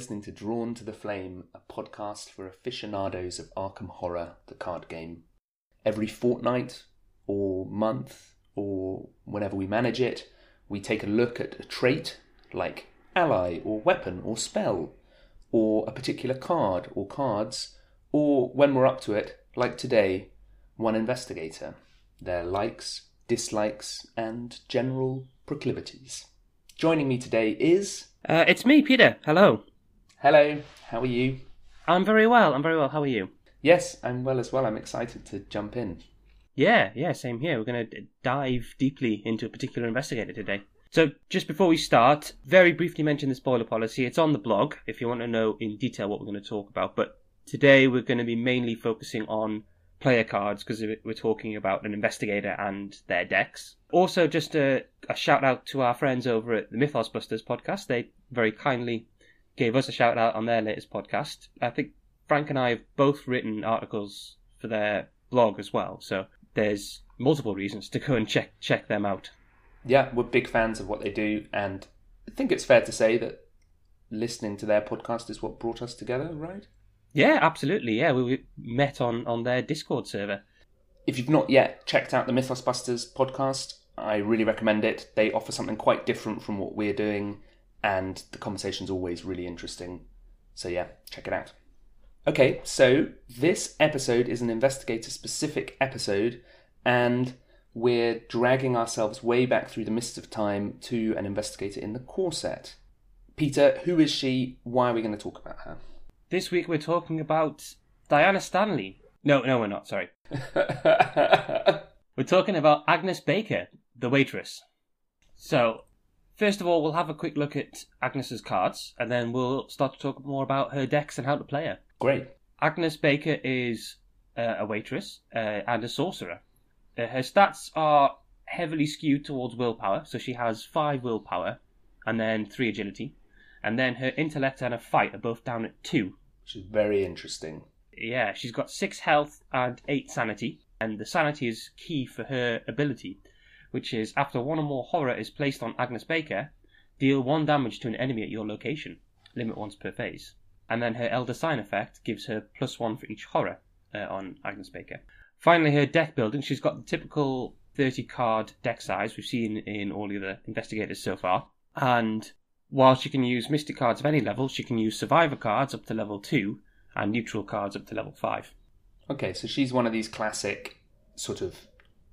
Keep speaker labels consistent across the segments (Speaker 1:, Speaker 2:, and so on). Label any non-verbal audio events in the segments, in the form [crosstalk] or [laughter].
Speaker 1: Listening to Drawn to the Flame, a podcast for aficionados of Arkham Horror, the card game. Every fortnight, or month, or whenever we manage it, we take a look at a trait like ally, or weapon, or spell, or a particular card, or cards, or when we're up to it, like today, one investigator, their likes, dislikes, and general proclivities. Joining me today is.
Speaker 2: Uh, it's me, Peter. Hello.
Speaker 1: Hello, how are you?
Speaker 2: I'm very well. I'm very well. How are you?
Speaker 1: Yes, I'm well as well. I'm excited to jump in.
Speaker 2: Yeah, yeah, same here. We're going to dive deeply into a particular investigator today. So, just before we start, very briefly mention the spoiler policy. It's on the blog if you want to know in detail what we're going to talk about. But today we're going to be mainly focusing on player cards because we're talking about an investigator and their decks. Also, just a, a, shout out to our friends over at the Mythos Busters podcast. They very kindly gave us a shout out on their latest podcast. I think Frank and I have both written articles for their blog as well, so there's multiple reasons to go and check check them out.
Speaker 1: Yeah, we're big fans of what they do, and I think it's fair to say that listening to their podcast is what brought us together, right?
Speaker 2: Yeah, absolutely. Yeah, we met on on their Discord server.
Speaker 1: If you've not yet checked out the Mythos Busters podcast, I really recommend it. They offer something quite different from what we're doing, and the conversation's always really interesting. So yeah, check it out. Okay, so this episode is an investigator specific episode, and we're dragging ourselves way back through the mists of time to an investigator in the core set. Peter, who is she? Why are we going to talk about her?
Speaker 2: This week we're talking about Diana Stanley. No, no, we're not. Sorry. [laughs] we're talking about Agnes Baker, the waitress. So, first of all, we'll have a quick look at Agnes's cards, and then we'll start to talk more about her decks and how to play her.
Speaker 1: Great.
Speaker 2: Agnes Baker is uh, a waitress uh, and a sorcerer. Uh, her stats are heavily skewed towards willpower, so she has five willpower and then three agility. And then her intellect and her fight are both down at two.
Speaker 1: Which is very interesting.
Speaker 2: Yeah, she's got six health and eight sanity, and the sanity is key for her ability, which is after one or more horror is placed on Agnes Baker, deal one damage to an enemy at your location, limit once per phase. And then her Elder Sign effect gives her plus one for each horror uh, on Agnes Baker. Finally, her deck building, she's got the typical 30 card deck size we've seen in all the other investigators so far. And while she can use Mystic cards of any level, she can use Survivor cards up to level 2 and Neutral cards up to level 5.
Speaker 1: Okay, so she's one of these classic, sort of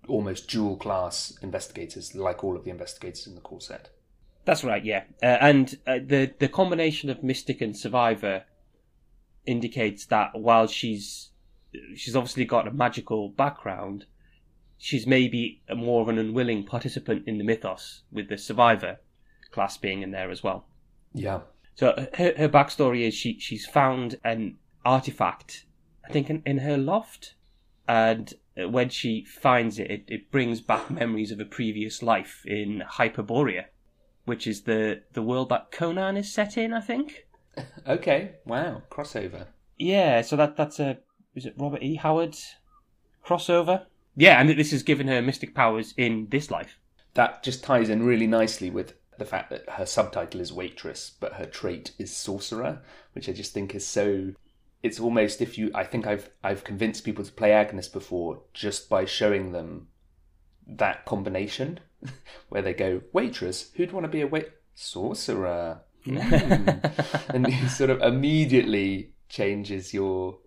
Speaker 1: almost dual class investigators, like all of the investigators in the core set.
Speaker 2: That's right, yeah. Uh, and uh, the the combination of Mystic and Survivor indicates that while she's she's obviously got a magical background, she's maybe more of an unwilling participant in the mythos, with the Survivor class being in there as well.
Speaker 1: Yeah.
Speaker 2: So her, her backstory is she she's found an artifact, I think, in, in her loft, and Uh, when she finds it, it, it brings back [laughs] memories of a previous life in Hyperborea, which is the the world that Conan is set in, I think. [laughs]
Speaker 1: okay. Wow. Crossover.
Speaker 2: Yeah. So that that's a is it Robert E. Howard crossover? Yeah, and this has given her mystic powers in this life.
Speaker 1: That just ties in really nicely with the fact that her subtitle is waitress, but her trait is sorcerer, which I just think is so. It's almost if you. I think I've I've convinced people to play Agnes before just by showing them that combination, [laughs] where they go waitress. Who'd want to be a wait sorcerer? Mm. [laughs] and he sort of immediately changes your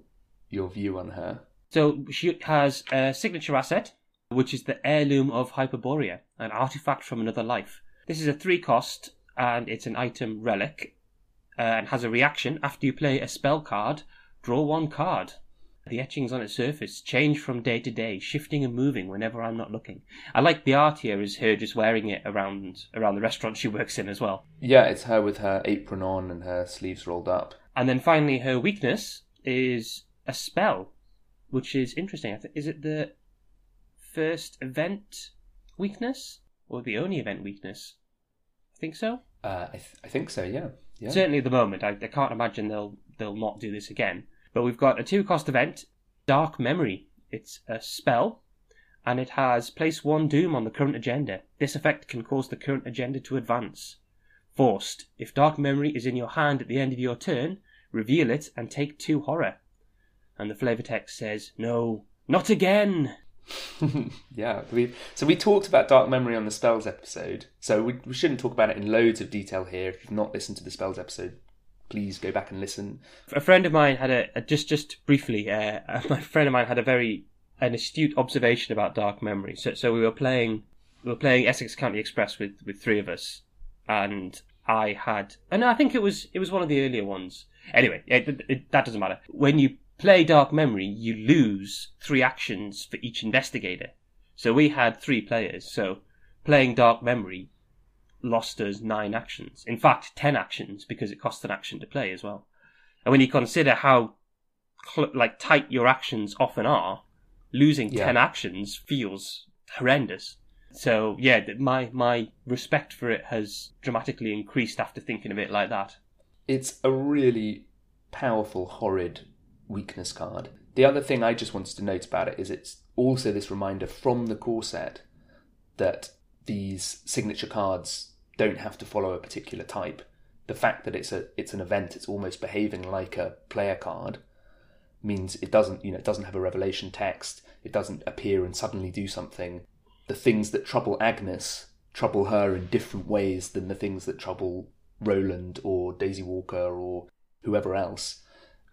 Speaker 1: your view on her.
Speaker 2: So she has a signature asset, which is the heirloom of Hyperborea, an artifact from another life. This is a three cost and it's an item relic uh, and has a reaction after you play a spell card. Draw one card. The etchings on its surface change from day to day, shifting and moving whenever I'm not looking. I like the art here is her just wearing it around around the restaurant she works in as well.
Speaker 1: Yeah, it's her with her apron on and her sleeves rolled up.
Speaker 2: And then finally, her weakness is a spell, which is interesting. Is it the first event weakness or the only event weakness? I think so?
Speaker 1: Uh, I, th- I think so. Yeah. yeah.
Speaker 2: Certainly at the moment, I, I can't imagine they'll they'll not do this again. But we've got a two cost event, Dark Memory. It's a spell, and it has place one doom on the current agenda. This effect can cause the current agenda to advance. Forced. If Dark Memory is in your hand at the end of your turn, reveal it and take two horror. And the flavor text says, No, not again! [laughs]
Speaker 1: yeah, we so we talked about dark memory on the spells episode. So we, we shouldn't talk about it in loads of detail here. If you've not listened to the spells episode, please go back and listen.
Speaker 2: A friend of mine had a, a just just briefly. Uh, [laughs] my friend of mine had a very an astute observation about dark memory. So so we were playing we were playing Essex County Express with with three of us, and I had and I think it was it was one of the earlier ones. Anyway, it, it, that doesn't matter. When you play Dark Memory, you lose three actions for each investigator. So we had three players. So playing Dark Memory lost us nine actions. In fact, ten actions because it costs an action to play as well. And when you consider how cl- like tight your actions often are, losing
Speaker 1: Yeah.
Speaker 2: ten actions feels horrendous. So yeah, my my respect for it has dramatically increased after thinking of it like that.
Speaker 1: It's a really powerful, horrid weakness card. The other thing I just wanted to note about it is it's also this reminder from the core set that these signature cards don't have to follow a particular type. The fact that it's a it's an event, it's almost behaving like a player card, means it doesn't you know it doesn't have a revelation text. It doesn't appear and suddenly do something. The things that trouble Agnes trouble her in different ways than the things that trouble Roland or Daisy Walker or whoever else.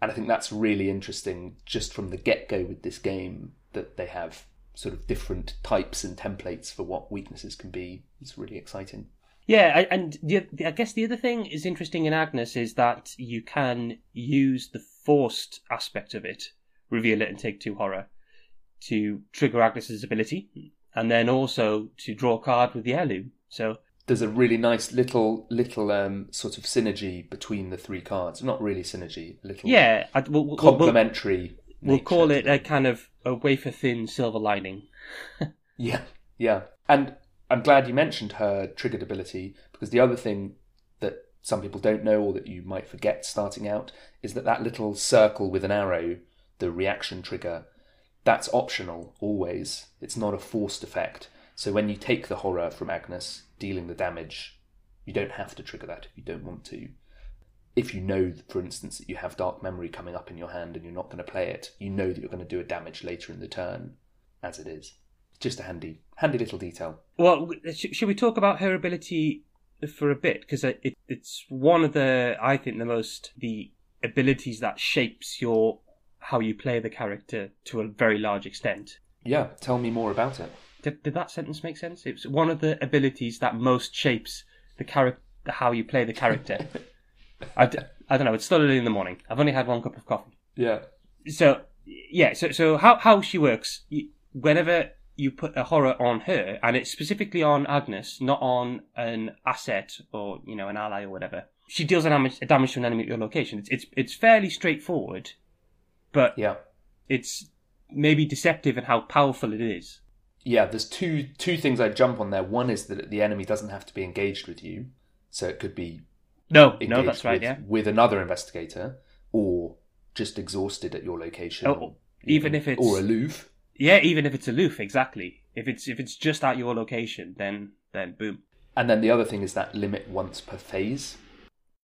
Speaker 1: And I think that's really interesting just from the get go with this game that they have sort of different types and templates for what weaknesses can be. It's really exciting.
Speaker 2: Yeah, I- and the, I guess the other thing is interesting in Agnes is that you can use the forced aspect of it, reveal it and take two horror, to trigger Agnes's ability, and then also to draw a card with the heirloom. So
Speaker 1: There's a really nice little little um, sort of synergy between the three cards. Not really synergy, little
Speaker 2: yeah, I, we'll, we'll, we'll,
Speaker 1: complementary.
Speaker 2: we'll call it a kind of a wafer thin silver lining. [laughs]
Speaker 1: Yeah, yeah. And I'm glad you mentioned her triggered ability because the other thing that some people don't know or that you might forget starting out is that that little circle with an arrow, the reaction trigger, that's optional always. It's not a forced effect. So when you take the horror from Agnes, dealing the damage, you don't have to trigger that if you don't want to. If you know, for instance, that you have Dark Memory coming up in your hand and you're not going to play it, you know that you're going to do a damage later in the turn, as it is. Just a handy, handy little detail.
Speaker 2: Well, should we talk about her ability for a bit? Because uh, it, it's one of the, I think, the most the abilities that shapes your how you play the character to a very large extent.
Speaker 1: Yeah, tell me more about it.
Speaker 2: Did, did that sentence make sense? It's one of the abilities that most shapes the character, how you play the character. [laughs] I, d- I don't know. It's still early in the morning. I've only had one cup of coffee.
Speaker 1: Yeah.
Speaker 2: So yeah. So so how how she works? Whenever you put a horror on her, and it's specifically on Agnes, not on an asset or you know an ally or whatever. She deals a damage, a damage to an enemy at your location. It's it's it's fairly straightforward, but
Speaker 1: Yeah.
Speaker 2: it's maybe deceptive in how powerful it is.
Speaker 1: Yeah, there's two two things I jump on there. One is that the enemy doesn't have to be engaged with you. So it could be
Speaker 2: No, no, that's right.
Speaker 1: with,
Speaker 2: Yeah.
Speaker 1: with another investigator or just exhausted at your location.
Speaker 2: Oh,
Speaker 1: or,
Speaker 2: even
Speaker 1: know,
Speaker 2: if it's-
Speaker 1: or aloof.
Speaker 2: Yeah, even if it's aloof, exactly. If it's if it's just at your location, then then boom.
Speaker 1: And then the other thing is that limit once per phase.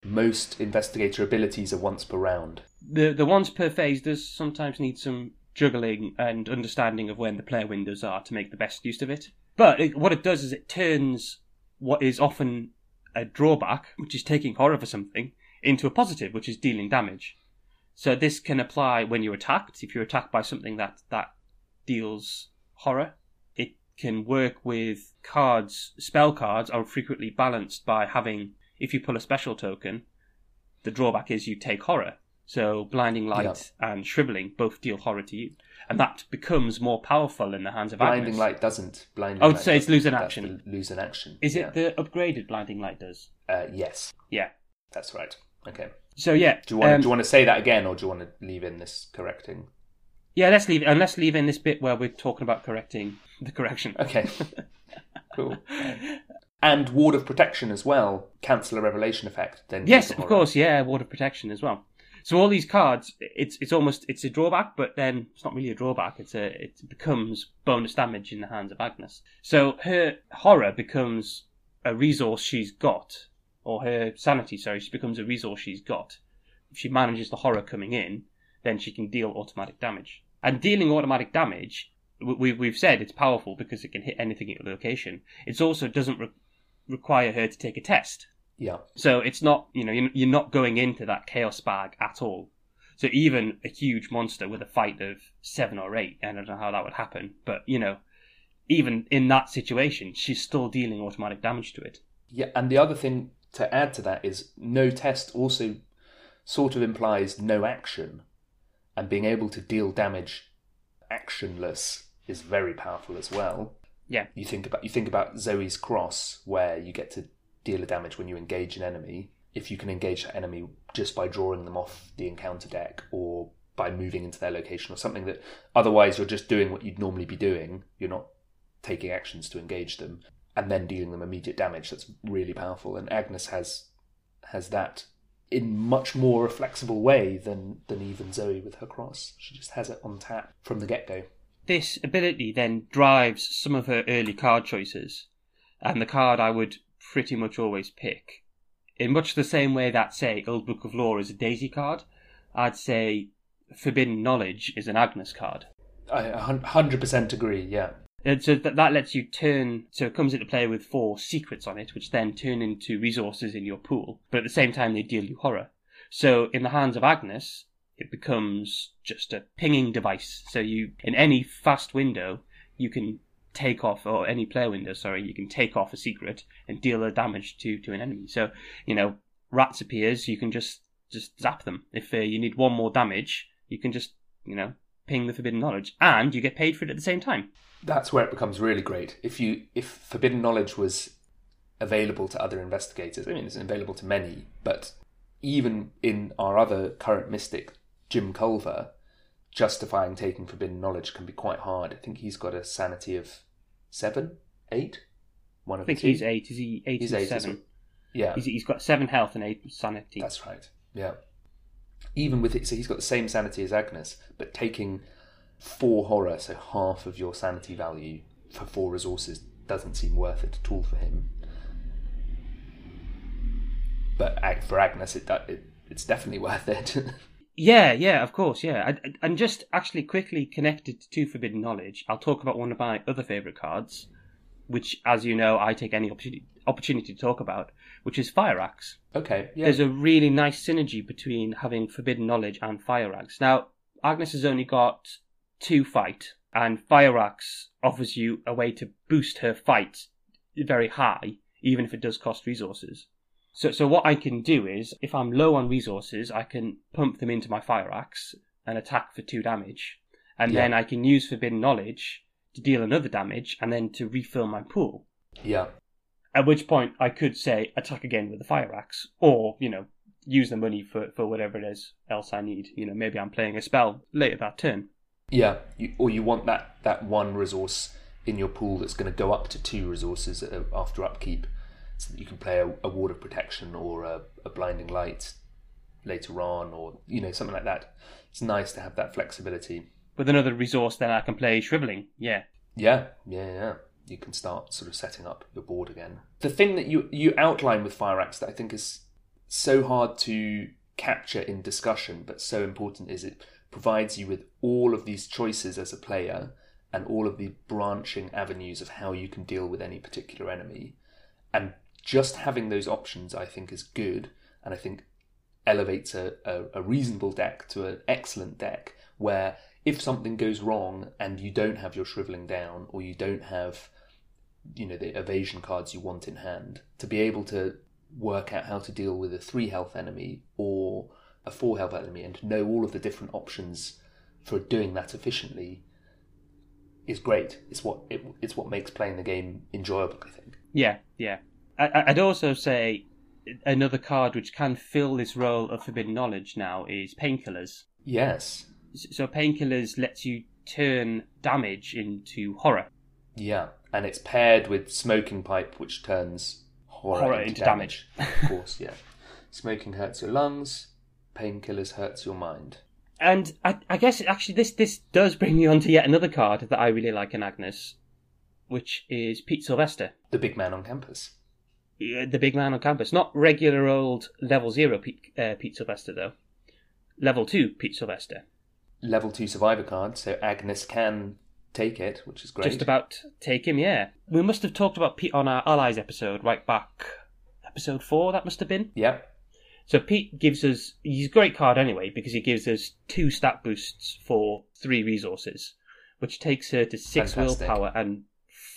Speaker 1: Most investigator abilities are once per round.
Speaker 2: The the once per phase does sometimes need some juggling and understanding of when the player windows are to make the best use of it. But it, what it does is it turns what is often a drawback, which is taking horror for something, into a positive, which is dealing damage. So this can apply when you're attacked. If you're attacked by something that that deals horror, it can work with cards. Spell cards are frequently balanced by having, if you pull a special token, the drawback is you take horror. So blinding light and shriveling both deal horror to you, and that becomes more powerful in the hands of
Speaker 1: Blinding
Speaker 2: Agnes.
Speaker 1: light doesn't. Blinding
Speaker 2: Oh,
Speaker 1: light
Speaker 2: so it's lose an action.
Speaker 1: Lose an action.
Speaker 2: Is
Speaker 1: yeah.
Speaker 2: it the upgraded blinding light does?
Speaker 1: Uh, yes,
Speaker 2: Yeah.
Speaker 1: that's right. Okay.
Speaker 2: So yeah.
Speaker 1: Do you want
Speaker 2: um,
Speaker 1: do you want to say that again, or do you want to leave in this correcting?
Speaker 2: Yeah, let's leave and let's leave in this bit where we're talking about correcting the correction.
Speaker 1: Okay. [laughs] cool. And ward of protection as well. Cancel a revelation effect. Then
Speaker 2: Yes, of course, yeah, ward of protection as well. So all these cards, it's it's almost it's a drawback, but then it's not really a drawback. It's a it becomes bonus damage in the hands of Agnes. So her horror becomes a resource she's got or her sanity, sorry, she becomes a resource she's got. If she manages the horror coming in, then she can deal automatic damage. And dealing automatic damage, we, we've said it's powerful because it can hit anything at a location. It also doesn't re- require her to take a test.
Speaker 1: Yeah.
Speaker 2: So it's not, you know, you're you're not going into that chaos bag at all. So even a huge monster with a fight of seven or eight, I don't know how that would happen, but you know, even in that situation, she's still dealing automatic damage to it.
Speaker 1: Yeah, and the other thing to add to that is no test also sort of implies no action, and being able to deal damage actionless is very powerful as well.
Speaker 2: Yeah.
Speaker 1: You think about you think about Zoey's cross, where you get to deal a damage when you engage an enemy. If you can engage that enemy just by drawing them off the encounter deck or by moving into their location or something that otherwise you're just doing what you'd normally be doing, you're not taking actions to engage them and then dealing them immediate damage. That's really powerful. And Agnes has has that in much more a flexible way than than even Zoey with her cross. She just has it on tap from the get go.
Speaker 2: This ability then drives some of her early card choices, and the card I would pretty much always pick. In much the same way that, say, Old Book of Lore is a Daisy card, I'd say Forbidden Knowledge is an Agnes card.
Speaker 1: I hundred percent agree. Yeah,
Speaker 2: And so that, that lets you turn, so it comes into play with four secrets on it, which then turn into resources in your pool, but at the same time they deal you horror. So in the hands of Agnes, it becomes just a pinging device. So you, in any fast window, you can take off, or any player window, sorry, you can take off a secret and deal a damage to, to an enemy. So, you know, rats appears, you can just, just zap them. If uh, you need one more damage, you can just, you know, ping the forbidden knowledge, and you get paid for it at the same time.
Speaker 1: that's where it becomes really great. If you if forbidden knowledge was available to other investigators, I mean it's available to many, but even in our other current mystic, Jim Culver, justifying taking forbidden knowledge can be quite hard. I think he's got a sanity of seven, eight, one
Speaker 2: I
Speaker 1: of
Speaker 2: think
Speaker 1: the two.
Speaker 2: he's eight. Is he eight?
Speaker 1: He's eight,
Speaker 2: seven.
Speaker 1: Yeah,
Speaker 2: He's, he's got seven health and eight sanity.
Speaker 1: That's right. Yeah. Even with it, so he's got the same sanity as Agnes, but taking four horror, so half of your sanity value for four resources, doesn't seem worth it at all for him. But for Agnes, it, it it's definitely [laughs] worth it.
Speaker 2: Yeah, yeah, of course, yeah. And just actually quickly connected to Forbidden Knowledge, I'll talk about one of my other favourite cards, which, as you know, I take any opportunity, opportunity to talk about, which is Fire Axe.
Speaker 1: okay, yeah,
Speaker 2: There's a really nice synergy between having Forbidden Knowledge and Fire Axe. Now, Agnes has only got two fight, and Fire Axe offers you a way to boost her fight very high, even if it does cost resources. So, so what I can do is, if I'm low on resources, I can pump them into my Fire Axe and attack for two damage, and
Speaker 1: Yeah.
Speaker 2: then I can use Forbidden Knowledge to deal another damage, and then to refill my pool.
Speaker 1: yeah,
Speaker 2: At which point I could say attack again with the fire axe, or you know use the money for for whatever it is else I need. You know maybe I'm playing a spell later that turn.
Speaker 1: yeah. You, or you want that that one resource in your pool that's going to go up to two resources uh, after upkeep, so that you can play a, a ward of protection or a, a blinding light later on, or you know something like that. It's nice to have that flexibility.
Speaker 2: With another resource, then I can play shriveling. Yeah,
Speaker 1: Yeah, yeah, yeah. You can start sort of setting up your board again. The thing that you you outline with Fire Axe that I think is so hard to capture in discussion, but so important is it provides you with all of these choices as a player and all of the branching avenues of how you can deal with any particular enemy. And just having those options, I think, is good, and I think elevates a, a, a reasonable deck to an excellent deck where if something goes wrong and you don't have your shriveling down or you don't have you know the evasion cards you want in hand to be able to work out how to deal with a three health enemy or a four health enemy and to know all of the different options for doing that efficiently is great it's what it, it's what makes playing the game enjoyable i think
Speaker 2: yeah, yeah. I, I'd also say another card which can fill this role of forbidden knowledge now is painkillers.
Speaker 1: yes
Speaker 2: So painkillers lets you turn damage into horror.
Speaker 1: yeah and it's paired with smoking pipe which turns horror,
Speaker 2: Horror
Speaker 1: into,
Speaker 2: into
Speaker 1: damage of [laughs] course yeah smoking hurts your lungs painkillers hurts your mind
Speaker 2: And I, I guess actually this this does bring me on to yet another card that I really like in Agnes, which is Pete Sylvester.
Speaker 1: the big man on campus
Speaker 2: uh, the big man on campus. Not regular old level zero Pete, uh, Pete Sylvester though. Level two Pete Sylvester.
Speaker 1: Level two survivor card, so Agnes can take it, which is great.
Speaker 2: Just about take him, yeah. We must have talked about Pete on our Allies episode right back, episode four. That must have been.
Speaker 1: Yep.
Speaker 2: So Pete gives us he's a great card anyway because he gives us two stat boosts for three resources, which takes her to six
Speaker 1: Fantastic.
Speaker 2: willpower and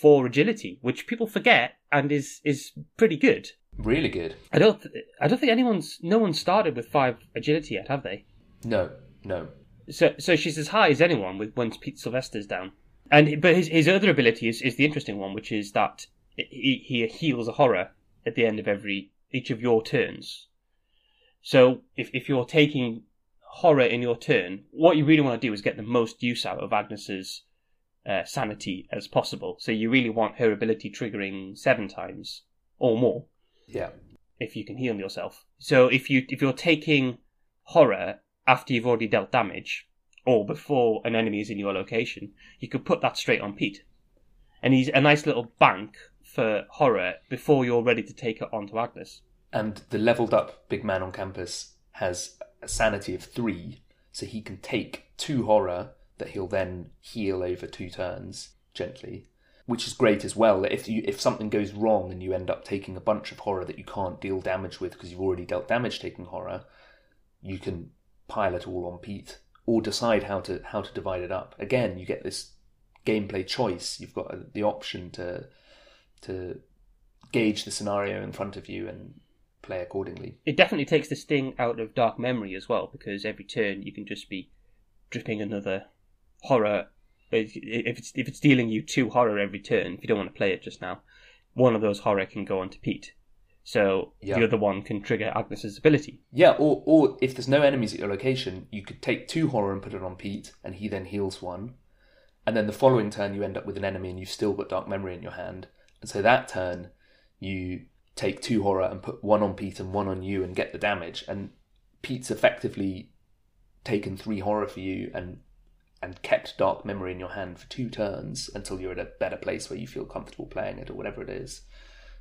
Speaker 2: four agility, which people forget and is is pretty good.
Speaker 1: Really good.
Speaker 2: I don't th- I don't think anyone's no one started with five agility yet, have they?
Speaker 1: No, no.
Speaker 2: So so she's as high as anyone with once Pete Sylvester's down. And but his his other ability is, is the interesting one, which is that he he heals a horror at the end of every each of your turns. So if if you're taking horror in your turn, what you really want to do is get the most use out of Agnes's uh, sanity as possible. So you really want her ability triggering seven times or more
Speaker 1: Yeah.
Speaker 2: if you can heal yourself. So if you if you're taking horror after you've already dealt damage or before an enemy is in your location, you could put that straight on Pete. And he's a nice little bank for horror before you're ready to take it on to Agnes.
Speaker 1: And the leveled up big man on campus has a sanity of three, so he can take two horror that he'll then heal over two turns gently, which is great as well. If you if something goes wrong and you end up taking a bunch of horror that you can't deal damage with because you've already dealt damage taking horror, you can pile it all on Pete or decide how to how to divide it up. Again, you get this gameplay choice. You've got the option to to gauge the scenario in front of you and play accordingly.
Speaker 2: It definitely takes the sting out of Dark Memory as well, because every turn you can just be dripping another horror. If it's if it's dealing you two horror every turn, if you don't want to play it just now, one of those horror can go on to Pete. So
Speaker 1: Yeah.
Speaker 2: the other one can trigger Agnes's ability.
Speaker 1: Yeah, or or if there's no enemies at your location, you could take two horror and put it on Pete, and he then heals one. And then the following turn, you end up with an enemy, and you've still got Dark Memory in your hand. And so that turn, you take two horror and put one on Pete and one on you, and get the damage. And Pete's effectively taken three horror for you and and kept Dark Memory in your hand for two turns until you're at a better place where you feel comfortable playing it or whatever it is.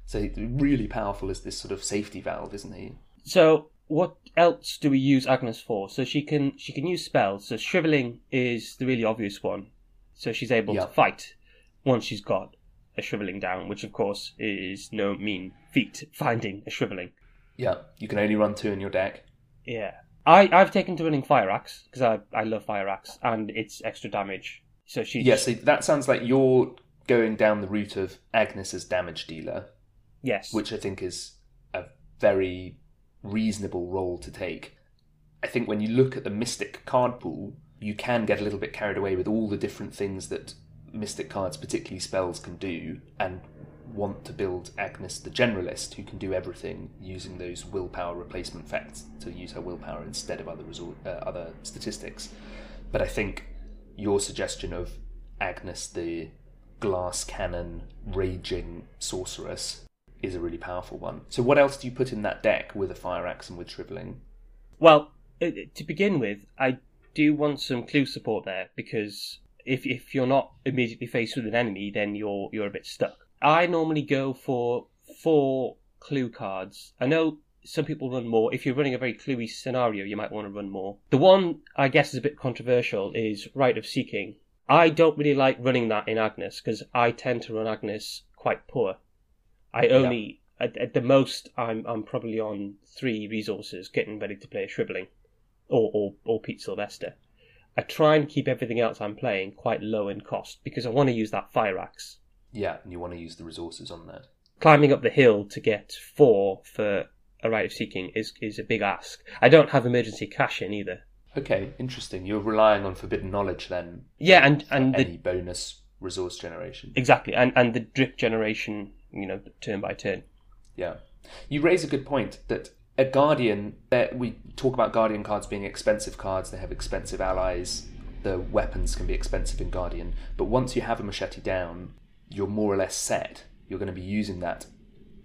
Speaker 1: So really powerful as this sort of safety valve, isn't he?
Speaker 2: So what else do we use Agnes for? So she can she can use spells. So shriveling is the really obvious one. So she's able
Speaker 1: Yeah.
Speaker 2: to fight once she's got a shriveling down, which of course is no mean feat [laughs] finding a shriveling.
Speaker 1: Yeah, you can only run two in your deck.
Speaker 2: Yeah. I, I've taken to running Fire Axe because I, I love Fire Axe and it's extra damage. So she
Speaker 1: Yeah, so that sounds like you're going down the route of Agnes as damage dealer,
Speaker 2: yes.
Speaker 1: which I think is a very reasonable role to take. I think when you look at the Mystic card pool, you can get a little bit carried away with all the different things that Mystic cards, particularly spells, can do, and want to build Agnes the generalist who can do everything using those willpower replacement effects to use her willpower instead of other resort, uh, other statistics. But I think your suggestion of Agnes the glass cannon raging sorceress is a really powerful one. So what else do you put in that deck with a fire axe and with shriveling?
Speaker 2: Well, to begin with, I do want some clue support there because if if you're not immediately faced with an enemy, then you're you're a bit stuck. I normally go for four clue cards. I know some people run more. If you're running a very cluey scenario, you might want to run more. The one I guess is a bit controversial is Rite of Seeking. I don't really like running that in Agnes because I tend to run Agnes quite poor. I only at, at the most I'm I'm probably on three resources getting ready to play a shriveling or, or, or Pete Sylvester. I try and keep everything else I'm playing quite low in cost because I want to use that fire axe.
Speaker 1: Yeah, and you want to use the resources on that.
Speaker 2: Climbing up the hill to get four for a rite of seeking is, is a big ask. I don't have emergency cash in either.
Speaker 1: Okay, interesting. You're relying on forbidden knowledge then.
Speaker 2: Yeah, and, and the,
Speaker 1: any bonus resource generation.
Speaker 2: exactly, and, and the drip generation, you know, turn by turn.
Speaker 1: Yeah. You raise a good point that a guardian, uh, we talk about guardian cards being expensive cards, they have expensive allies, the weapons can be expensive in guardian, but once you have a machete down, you're more or less set. You're going to be using that,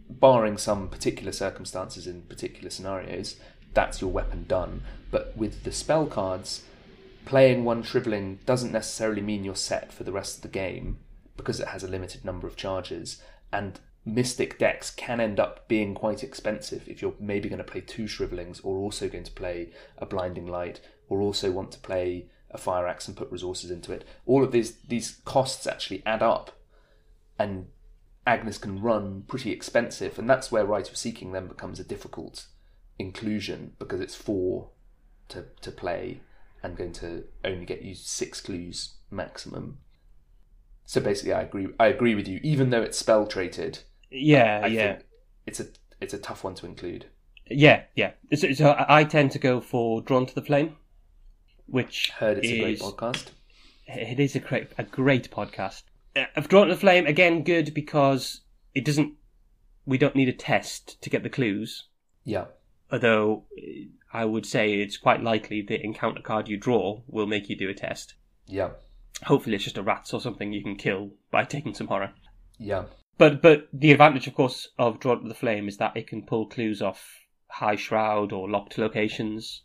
Speaker 1: barring some particular circumstances in particular scenarios, that's your weapon done. But with the spell cards, playing one shriveling doesn't necessarily mean you're set for the rest of the game because it has a limited number of charges and Mystic decks can end up being quite expensive if you're maybe going to play two Shrivelings or also going to play a Blinding Light or also want to play a Fire Axe and put resources into it. All of these these costs actually add up, and Agnes can run pretty expensive, and that's where rite of Seeking then becomes a difficult inclusion because it's four to to play and going to only get you six clues maximum. So basically, I agree. I agree with you. Even though it's spell traited,
Speaker 2: Yeah,
Speaker 1: I
Speaker 2: yeah.
Speaker 1: think it's a it's a tough one to include.
Speaker 2: Yeah, yeah. So, so I tend to go for Drawn to the Flame, which
Speaker 1: Heard it's a great podcast.
Speaker 2: It is a great, a great podcast. Uh, I've Drawn to the Flame again, good because it doesn't. We don't need a test to get the clues.
Speaker 1: Yeah,
Speaker 2: Although uh, I would say it's quite likely the encounter card you draw will make you do a test.
Speaker 1: yeah,
Speaker 2: Hopefully, it's just a rats or something you can kill by taking some horror.
Speaker 1: yeah,
Speaker 2: But but the advantage, of course, of Drawn to the Flame is that it can pull clues off high shroud or locked locations,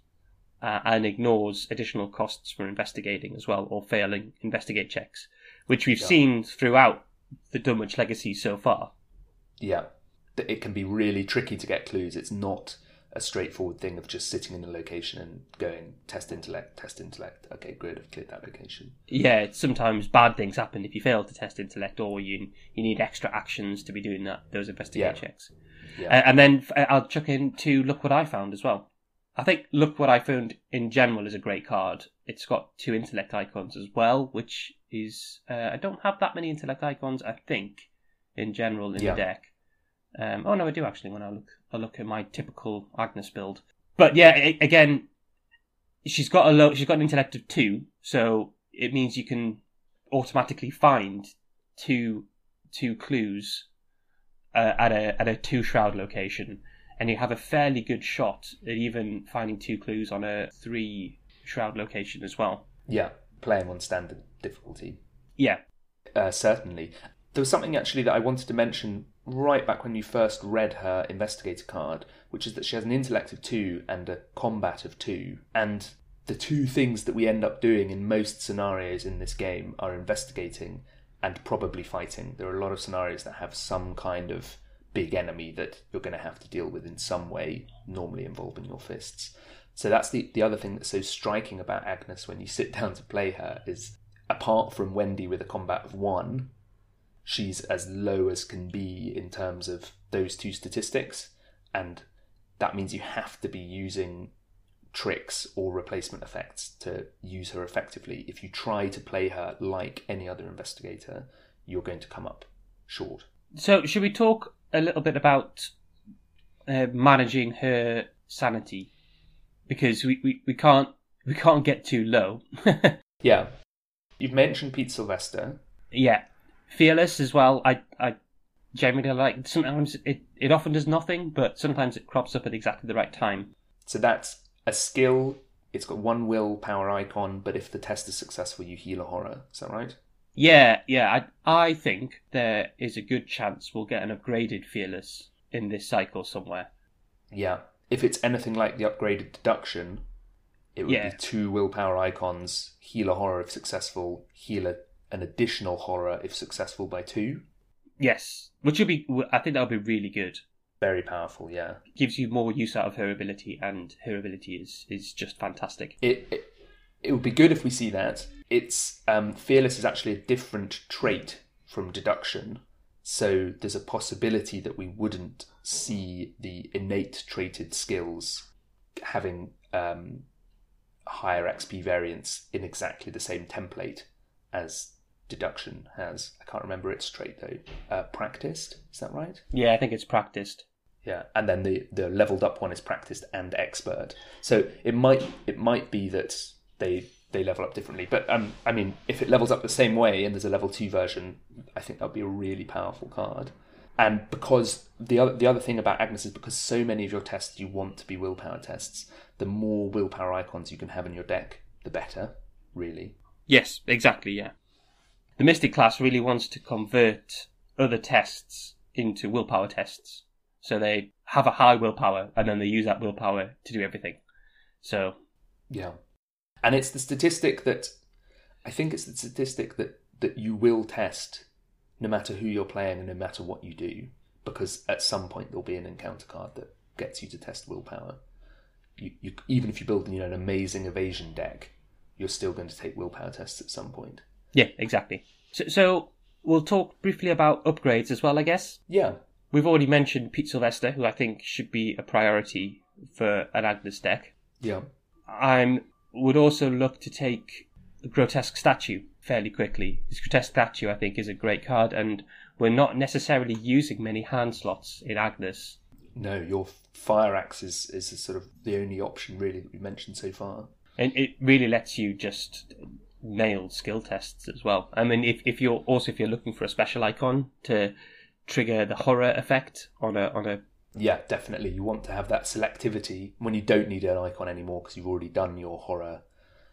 Speaker 2: uh, and ignores additional costs for investigating as well or failing investigate checks, which we've
Speaker 1: Yeah.
Speaker 2: seen throughout the Dunwich Legacy so far.
Speaker 1: yeah. It can be really tricky to get clues. It's not a straightforward thing of just sitting in a location and going test intellect, test intellect. Okay, good. I've cleared that location.
Speaker 2: Yeah, it's sometimes bad things happen if you fail to test intellect, or you you need extra actions to be doing that those investigate
Speaker 1: Yeah.
Speaker 2: checks.
Speaker 1: Yeah,
Speaker 2: Uh, and then I'll chuck in to look what I found as well. I think look what I found in general is a great card. It's got two intellect icons as well, which is uh, I don't have that many intellect icons. I think in general in
Speaker 1: Yeah.
Speaker 2: the deck. Um, oh no, I do actually. When I look, I look at my typical Agnes build. But yeah, a- again, she's got a low. She's got an intellect of two, so it means you can automatically find two two clues uh, at a at a two shroud location, and you have a fairly good shot at even finding two clues on a three shroud location as well.
Speaker 1: yeah. Playing on standard difficulty.
Speaker 2: Yeah,
Speaker 1: Uh, certainly. There was something actually that I wanted to mention right back when you first read her investigator card, which is that she has an intellect of two and a combat of two. And the two things that we end up doing in most scenarios in this game are investigating and probably fighting. There are a lot of scenarios that have some kind of big enemy that you're going to have to deal with in some way, normally involving your fists. So that's the, the other thing that's so striking about Agnes when you sit [laughs] down to play her is apart from Wendy with a combat of one, she's as low as can be in terms of those two statistics, and that means you have to be using tricks or replacement effects to use her effectively. If you try to play her like any other investigator, you're going to come up short.
Speaker 2: So, should we talk a little bit about uh, managing her sanity? Because we, we, we can't we can't get too low. [laughs]
Speaker 1: Yeah. You've mentioned Pete Sylvester.
Speaker 2: yeah, fearless as well. I I generally like. Sometimes it it often does nothing, but sometimes it crops up at exactly the right time.
Speaker 1: So that's a skill. It's got one willpower icon, but if the test is successful, you heal a horror. Is that right?
Speaker 2: Yeah, yeah. I I think there is a good chance we'll get an upgraded fearless in this cycle somewhere.
Speaker 1: Yeah. If it's anything like the upgraded deduction, it would
Speaker 2: Yeah.
Speaker 1: be two willpower icons, heal a horror if successful, heal a, an additional horror if successful by two.
Speaker 2: Yes, which would be. I think that would be really good.
Speaker 1: Very powerful, yeah.
Speaker 2: Gives you more use out of her ability, and her ability is is just fantastic.
Speaker 1: It, it it would be good if we see that. It's um, fearless is actually a different trait from deduction, so there's a possibility that we wouldn't see the innate traited skills having um, higher XP variance in exactly the same template as deduction has. I can't remember its trait though. Uh, practiced, is that right?
Speaker 2: Yeah, I think it's practiced.
Speaker 1: Yeah, and then the the leveled up one is practiced and expert. So it might it might be that they they level up differently. But um, I mean, if it levels up the same way and there's a level two version, I think that'd be a really powerful card. And because the other the other thing about Agnes is because so many of your tests you want to be willpower tests, the more willpower icons you can have in your deck, the better. Really.
Speaker 2: Yes, exactly. Yeah, the Mystic class really wants to convert other tests into willpower tests, so they have a high willpower and then they use that willpower to do everything. So
Speaker 1: Yeah. And it's the statistic that I think it's the statistic that that you will test no matter who you're playing and no matter what you do. because at some point there'll be an encounter card that gets you to test willpower. You, you, even if you build you know, an amazing evasion deck, you're still going to take willpower tests at some point.
Speaker 2: Yeah, exactly. So, so we'll talk briefly about upgrades as well, I guess.
Speaker 1: Yeah.
Speaker 2: We've already mentioned Pete Sylvester, who I think should be a priority for an Agnes deck.
Speaker 1: Yeah.
Speaker 2: I would also look to take the Grotesque Statue fairly quickly. This Grotesque Statue, I think, is a great card, and we're not necessarily using many hand slots in Agnes.
Speaker 1: No, your Fire Axe is, is sort of the only option, really, that we've mentioned so far.
Speaker 2: And it really lets you just nail skill tests as well. I mean, if, if you're also if you're looking for a special icon to trigger the horror effect on a on a
Speaker 1: yeah, definitely. You want to have that selectivity when you don't need an icon anymore because you've already done your horror,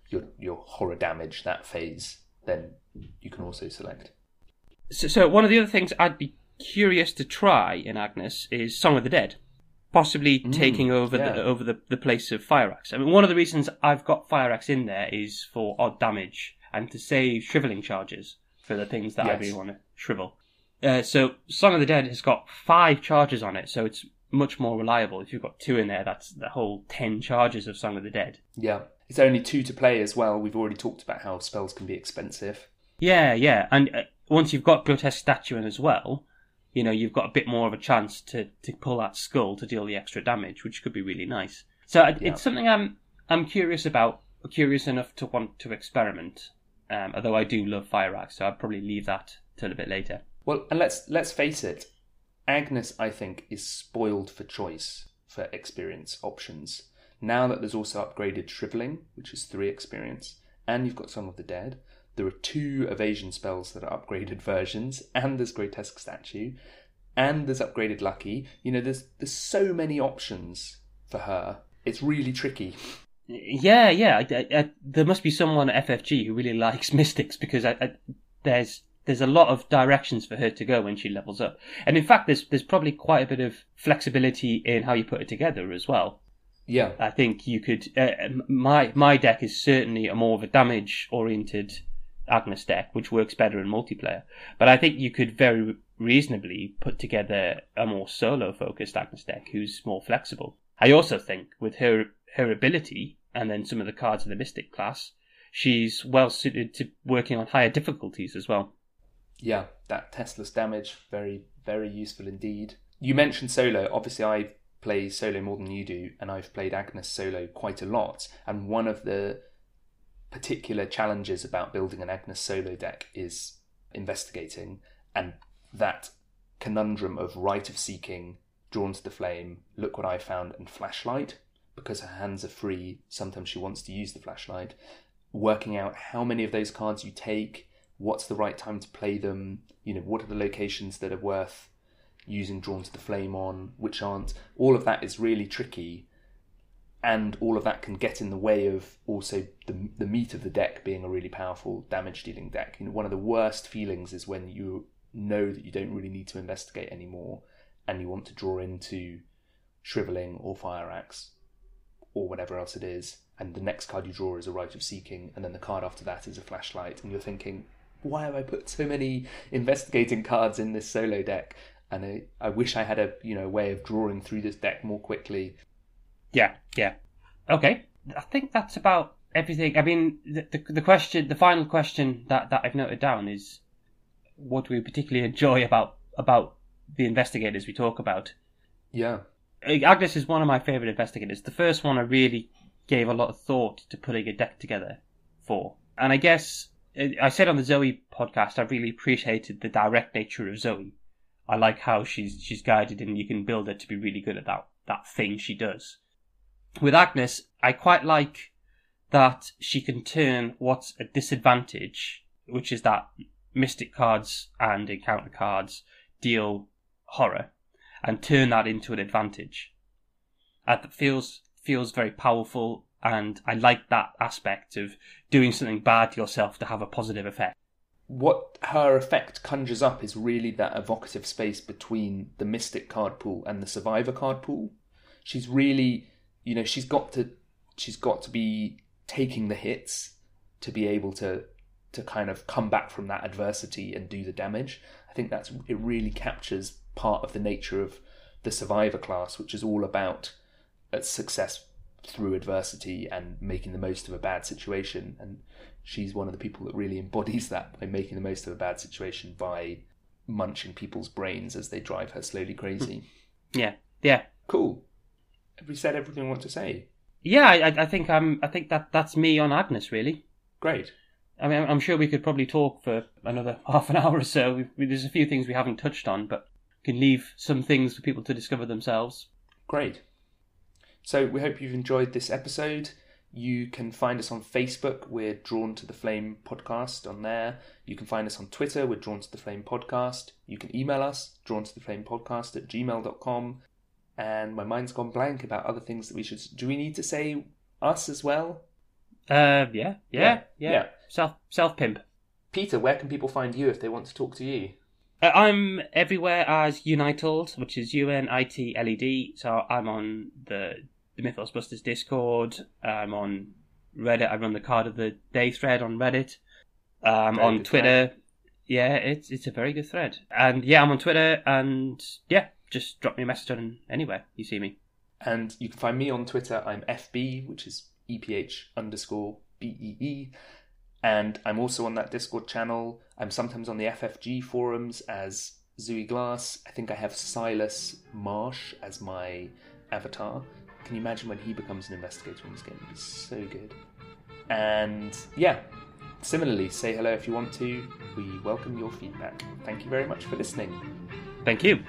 Speaker 1: your your horror damage that phase. Then you can also select.
Speaker 2: So, so one of the other things I'd be curious to try in Agnes is Song of the Dead, possibly
Speaker 1: Mm,
Speaker 2: taking over
Speaker 1: yeah.
Speaker 2: the over the, the place of Fire Axe. I mean, one of the reasons I've got Fire Axe in there is for odd damage and to save shriveling charges for the things that I
Speaker 1: Yes.
Speaker 2: really want to shrivel. Uh, so Song of the Dead has got five charges on it, so it's much more reliable. If you've got two in there, that's the whole ten charges of Song of the Dead.
Speaker 1: Yeah, it's only two to play as well. We've already talked about how spells can be expensive.
Speaker 2: Yeah, yeah, and uh, once you've got grotesque statue in as well, you know you've got a bit more of a chance to, to pull that skull to deal the extra damage, which could be really nice. So
Speaker 1: Yeah.
Speaker 2: it's something I'm I'm curious about, curious enough to want to experiment. Um, although I do love Fire Axe, so I'll probably leave that till a bit later.
Speaker 1: Well, and let's let's face it, Agnes, I think, is spoiled for choice for experience options. Now that there's also upgraded Shriveling, which is three experience, and you've got Song of the Dead, there are two evasion spells that are upgraded versions, and there's Grotesque Statue, and there's upgraded Lucky. You know, there's there's so many options for her. It's really tricky.
Speaker 2: Yeah, yeah. I, I, there must be someone at FFG who really likes [laughs] mystics because I, I, there's there's a lot of directions for her to go when she levels up, and in fact, there's there's probably quite a bit of flexibility in how you put it together as well.
Speaker 1: Yeah,
Speaker 2: I think you could. Uh, my my deck is certainly a more of a damage oriented Agnes deck, which works better in multiplayer. But I think you could very reasonably put together a more solo focused Agnes deck who's more flexible. I also think with her her ability and then some of the cards of the Mystic class, she's well suited to working on higher difficulties as well.
Speaker 1: yeah, that Tesla's damage, very, very useful indeed. You mentioned solo. Obviously, I play solo more than you do, and I've played Agnes solo quite a lot. And one of the particular challenges about building an Agnes solo deck is investigating, and that conundrum of Rite of Seeking, Drawn to the Flame, Look What I Found, and Flashlight. Because her hands are free, sometimes she wants to use the flashlight. Working out how many of those cards you take, what's the right time to play them, you know, what are the locations that are worth using Drawn to the Flame on, which aren't. All of that is really tricky, and all of that can get in the way of also the, the meat of the deck being a really powerful damage dealing deck. You know, one of the worst feelings is when you know that you don't really need to investigate anymore and you want to draw into Shriveling or Fire Axe or whatever else it is, and the next card you draw is a Rite of Seeking, and then the card after that is a Flashlight, and you're thinking, why have I put so many investigating cards in this solo deck? And I, I wish I had a you know way of drawing through this deck more quickly.
Speaker 2: Yeah, yeah. Okay, I think that's about everything. I mean, the, the the question, the final question that that I've noted down is, what do we particularly [laughs] enjoy about about the investigators we talk about?
Speaker 1: Yeah,
Speaker 2: Agnes is one of my favourite investigators. The first one I really gave a lot of thought to putting a deck together for. And I guess eh, I said on the Zoey podcast, I really appreciated the direct nature of Zoey. I like how she's she's guided and you can build her to be really good at that that thing she does. With Agnes, I quite like that she can turn what's a disadvantage, which is that mystic cards and encounter cards deal horror, and turn that into an advantage. That feels feels very powerful, and I like that aspect of doing something bad to yourself to have a positive effect.
Speaker 1: what her effect conjures up is really that evocative space between the mystic card pool and the survivor card pool. She's really, you know, she's got to she's got to be taking the hits to be able to to kind of come back from that adversity and do the damage. I think that's it really captures part of the nature of the survivor class, which is all about uh, success through adversity and making the most of a bad situation. And she's one of the people that really embodies that by making the most of a bad situation by munching people's brains as they drive her slowly crazy.
Speaker 2: Yeah, yeah,
Speaker 1: cool. Have we said everything we want to say?
Speaker 2: yeah. I, I think I'm. I think that that's me on Agnes. Really.
Speaker 1: Great.
Speaker 2: I mean, I'm sure we could probably talk for another [laughs] half an hour or so. We've, we, there's a few things we haven't touched on, but can leave some things for people to discover themselves.
Speaker 1: Great. So we hope you've enjoyed this episode. You can find us on Facebook. We're Drawn to the Flame podcast on there. You can find us on Twitter. We're Drawn to the Flame podcast. You can email us, drawn to the flame podcast at gmail.com. And my mind's gone blank about other things that we should. Do we need to say us as well?
Speaker 2: Uh, yeah, yeah,
Speaker 1: Yeah,
Speaker 2: yeah.
Speaker 1: yeah.
Speaker 2: Self self pimp.
Speaker 1: Peter, where can people find you if they want to talk to you?
Speaker 2: Uh, I'm everywhere as Unitled, which is U N I T L E D. So I'm on the the Mythos Busters Discord. I'm on Reddit. I run the card of the day thread on Reddit. Um, on Twitter. Yeah, it's it's a very good thread. And yeah, I'm on Twitter. And yeah, just drop me a message on anywhere you see me.
Speaker 1: And you can find me on Twitter. I'm FB, which is EPH underscore BEE. And I'm also on that Discord channel. I'm sometimes on the FFG forums as Zooey Glass. I think I have Silas Marsh as my avatar. Can you imagine when he becomes an investigator in this game? It'd be so good. And yeah, similarly, say hello if you want to. We welcome your feedback. Thank you very much for listening.
Speaker 2: Thank you.